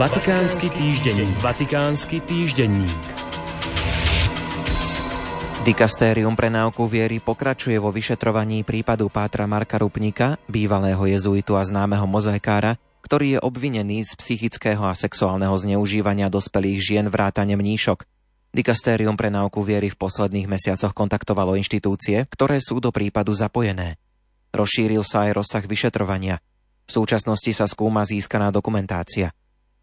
Vatikánsky týždenník. Vatikánsky týždenník. Dikastérium pre náuku viery pokračuje vo vyšetrovaní prípadu Pátra Marka Rupnika, bývalého jezuitu a známeho mozaikára, ktorý je obvinený z psychického a sexuálneho zneužívania dospelých žien vrátane mníšok. Dikastérium pre náuku viery v posledných mesiacoch kontaktovalo inštitúcie, ktoré sú do prípadu zapojené. Rozšíril sa aj rozsah vyšetrovania. V súčasnosti sa skúma získaná dokumentácia.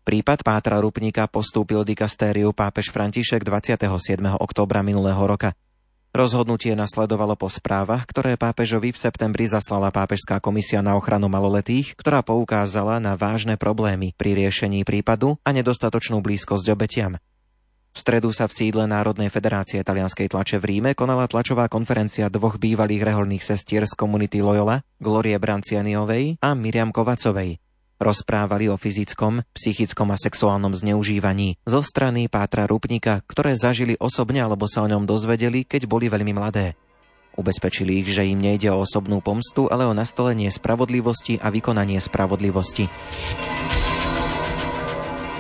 Prípad Pátra Rupníka postúpil dikastériu pápež František 27. októbra minulého roka. Rozhodnutie nasledovalo po správach, ktoré pápežovi v septembri zaslala Pápežská komisia na ochranu maloletých, ktorá poukázala na vážne problémy pri riešení prípadu a nedostatočnú blízkosť obetiam. V stredu sa v sídle Národnej federácie talianskej tlače v Ríme konala tlačová konferencia dvoch bývalých reholných sestier z komunity Loyola, Glorie Brancianiovej a Miriam Kovacovej. Rozprávali o fyzickom, psychickom a sexuálnom zneužívaní zo strany Pátra Rupnika, ktoré zažili osobne alebo sa o ňom dozvedeli, keď boli veľmi mladé. Ubezpečili ich, že im nejde o osobnú pomstu, ale o nastolenie spravodlivosti a vykonanie spravodlivosti.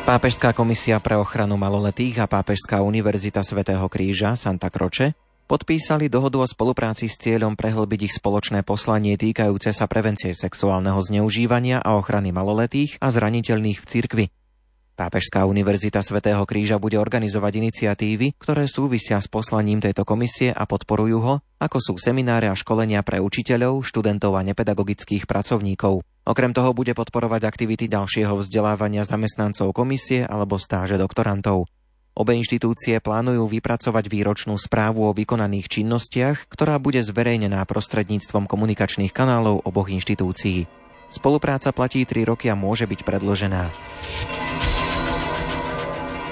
Pápežská komisia pre ochranu maloletých a Pápežská univerzita svätého Kríža Santa Croce podpísali dohodu o spolupráci s cieľom prehlbiť ich spoločné poslanie týkajúce sa prevencie sexuálneho zneužívania a ochrany maloletých a zraniteľných v cirkvi. Pápežská univerzita svätého Kríža bude organizovať iniciatívy, ktoré súvisia s poslaním tejto komisie a podporujú ho, ako sú semináre a školenia pre učiteľov, študentov a nepedagogických pracovníkov. Okrem toho bude podporovať aktivity ďalšieho vzdelávania zamestnancov komisie alebo stáže doktorantov. Obe inštitúcie plánujú vypracovať výročnú správu o vykonaných činnostiach, ktorá bude zverejnená prostredníctvom komunikačných kanálov oboch inštitúcií. Spolupráca platí 3 roky a môže byť predložená.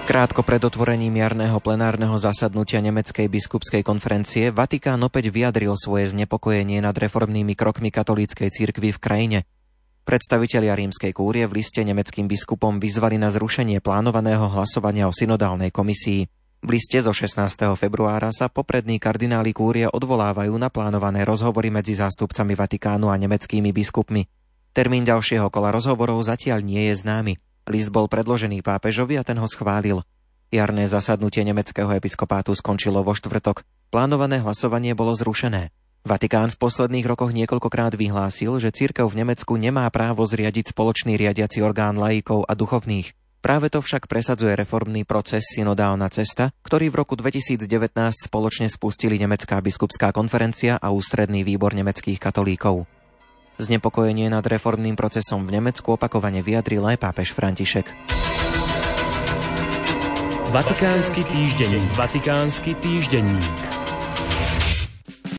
Krátko pred otvorením jarného plenárneho zasadnutia Nemeckej biskupskej konferencie Vatikán opäť vyjadril svoje znepokojenie nad reformnými krokmi katolíckej cirkvy v krajine. Predstavitelia rímskej kúrie v liste nemeckým biskupom vyzvali na zrušenie plánovaného hlasovania o synodálnej komisii. V liste zo 16. februára sa poprední kardináli kúrie odvolávajú na plánované rozhovory medzi zástupcami Vatikánu a nemeckými biskupmi. Termín ďalšieho kola rozhovorov zatiaľ nie je známy. List bol predložený pápežovi a ten ho schválil. Jarné zasadnutie nemeckého episkopátu skončilo vo štvrtok. Plánované hlasovanie bolo zrušené. Vatikán v posledných rokoch niekoľkokrát vyhlásil, že církev v Nemecku nemá právo zriadiť spoločný riadiaci orgán laikov a duchovných. Práve to však presadzuje reformný proces Synodálna cesta, ktorý v roku 2019 spoločne spustili Nemecká biskupská konferencia a ústredný výbor nemeckých katolíkov. Znepokojenie nad reformným procesom v Nemecku opakovane vyjadril aj pápež František. Vatikánsky týždenník. Vatikánsky týždenník.